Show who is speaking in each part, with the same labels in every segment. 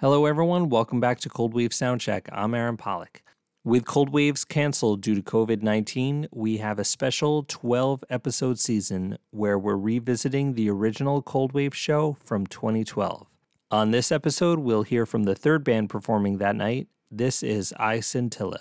Speaker 1: Hello, everyone. Welcome back to Cold Wave Soundcheck. I'm Aaron Pollock. With Cold Waves canceled due to COVID 19, we have a special 12 episode season where we're revisiting the original Cold Wave show from 2012. On this episode, we'll hear from the third band performing that night. This is I Scintilla.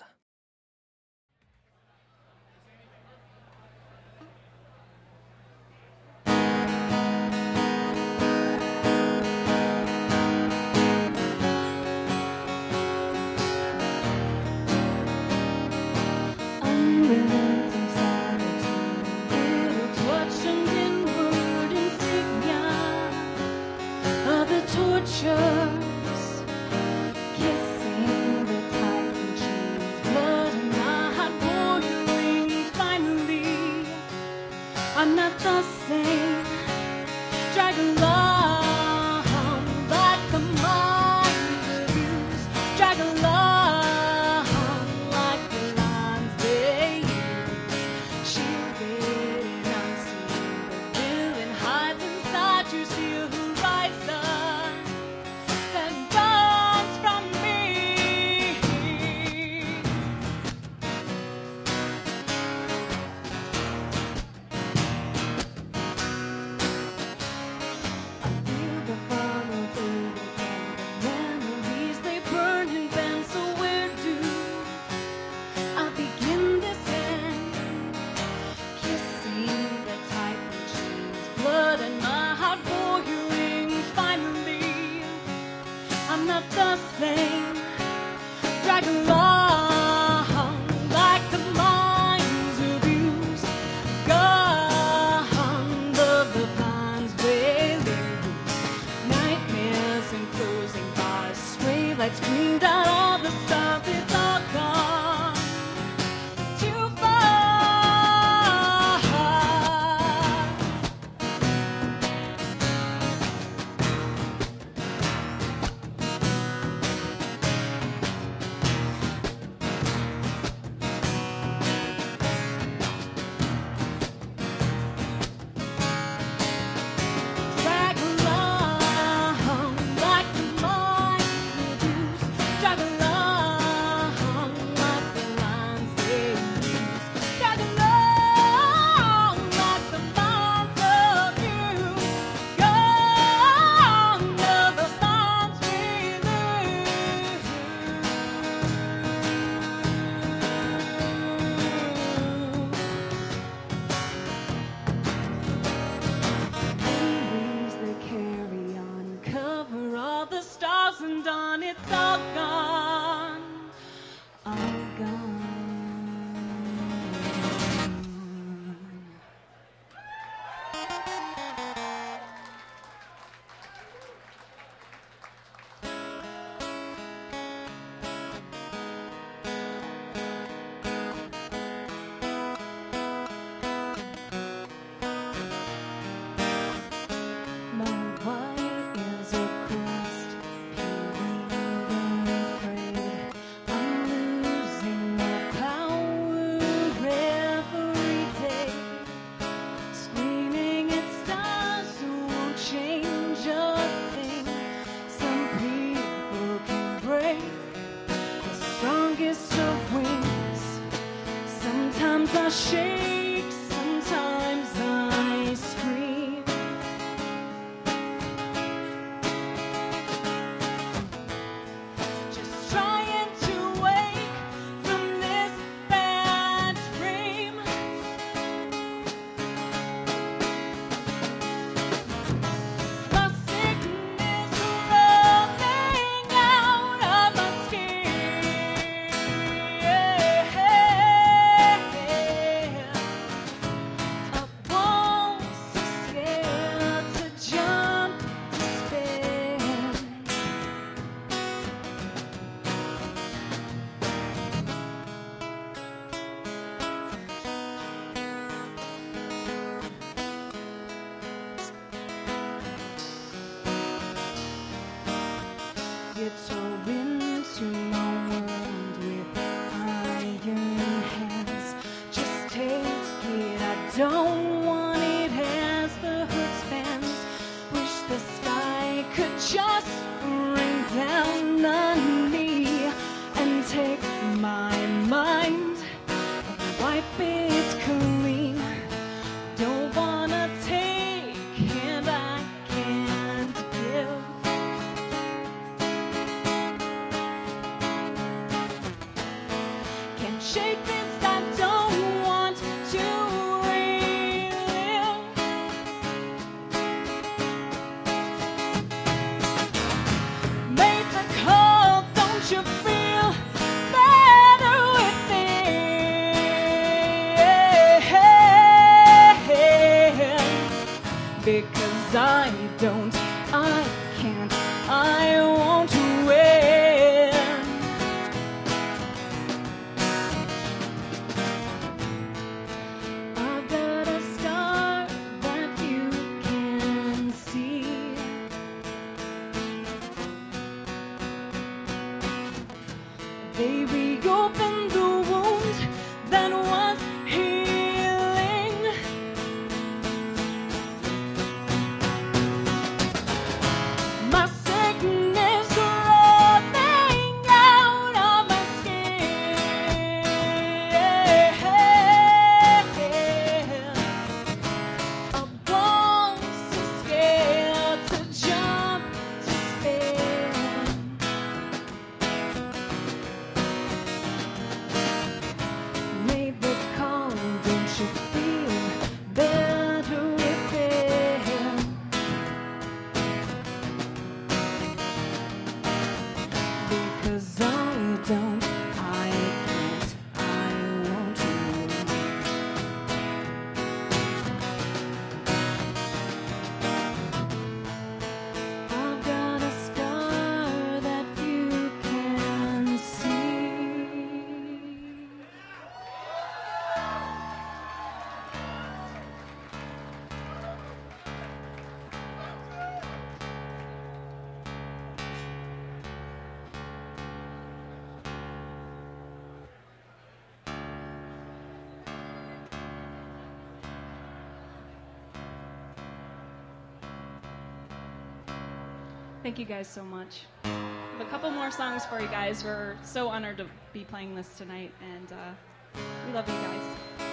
Speaker 2: shame. it's only shake
Speaker 1: me Thank you guys so much. a couple more songs for you guys. We're so honored to be playing this tonight, and uh, we love you guys.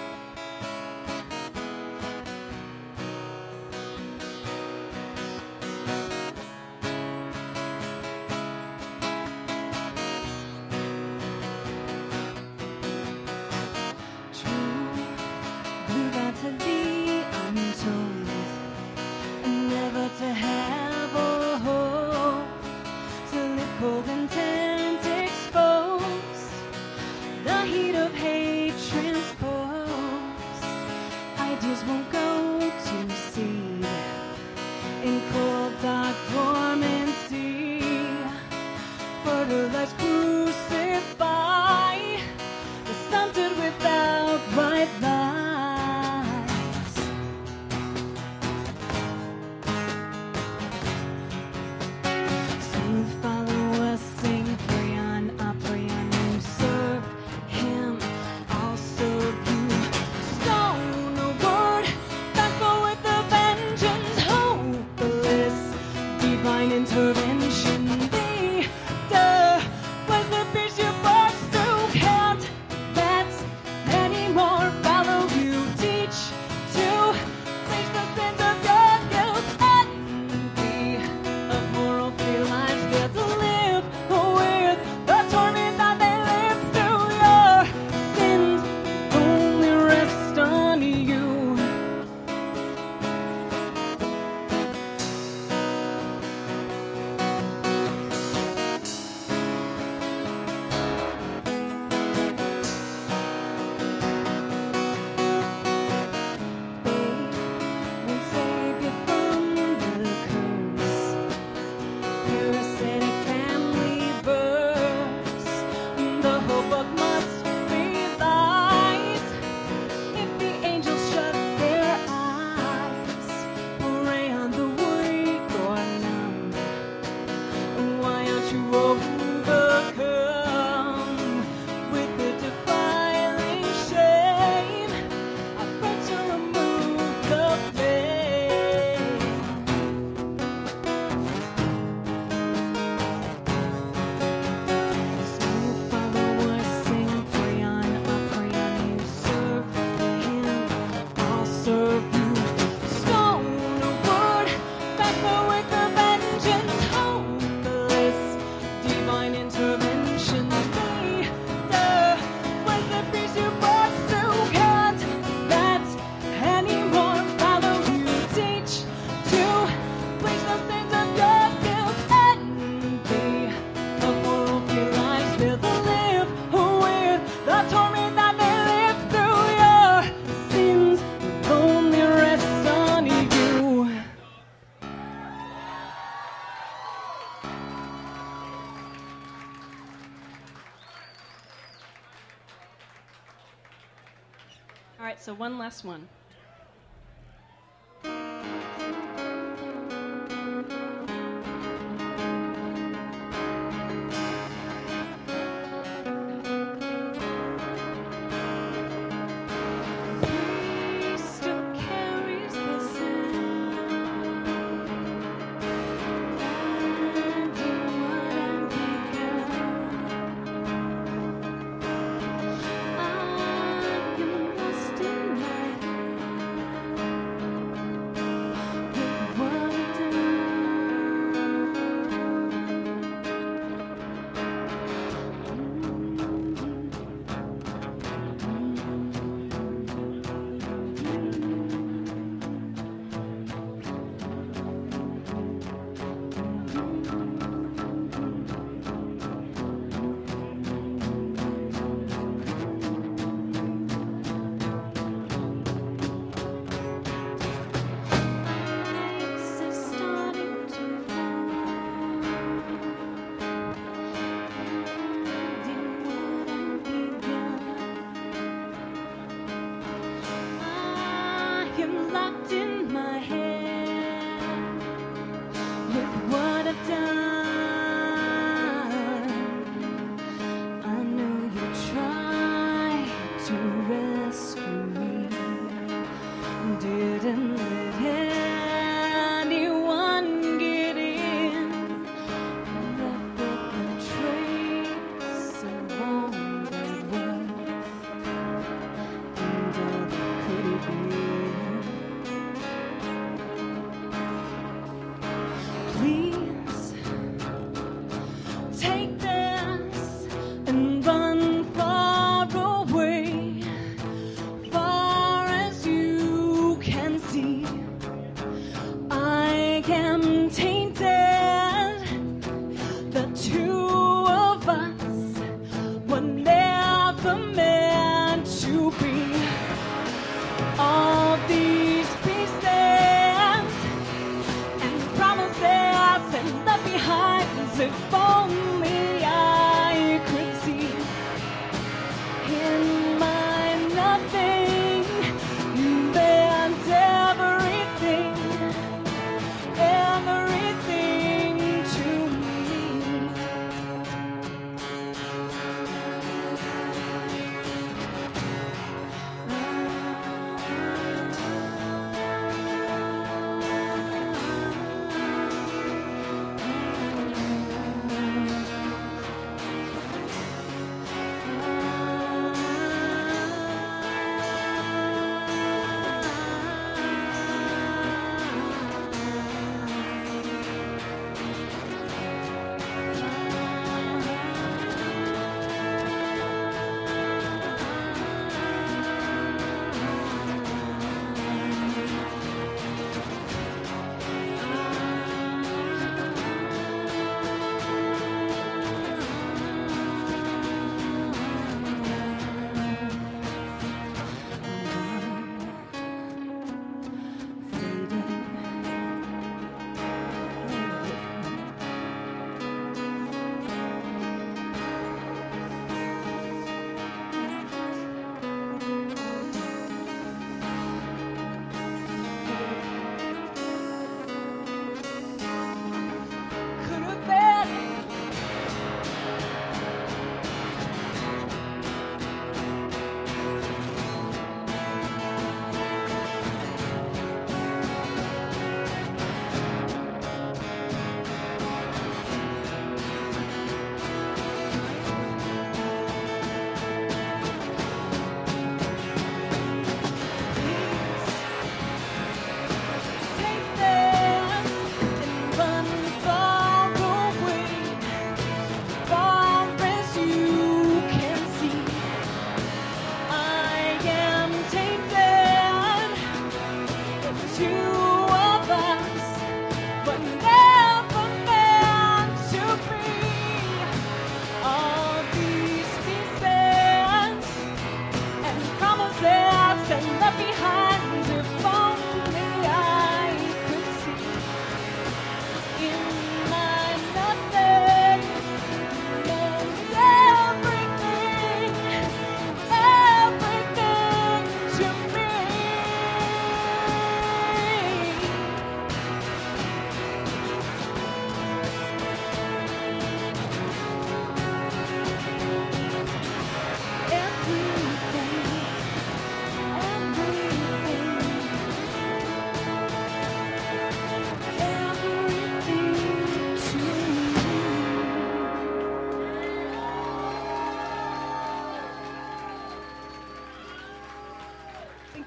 Speaker 1: One last one.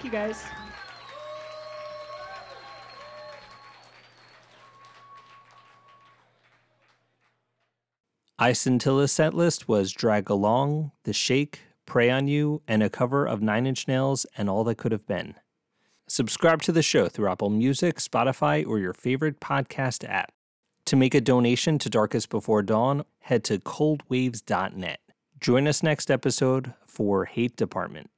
Speaker 1: Guys. I
Speaker 3: Scintilla's set list was Drag Along, The Shake, Pray on You, and a cover of Nine Inch Nails and All That Could Have Been. Subscribe to the show through Apple Music, Spotify, or your favorite podcast app. To make a donation to Darkest Before Dawn, head to coldwaves.net. Join us next episode for Hate Department.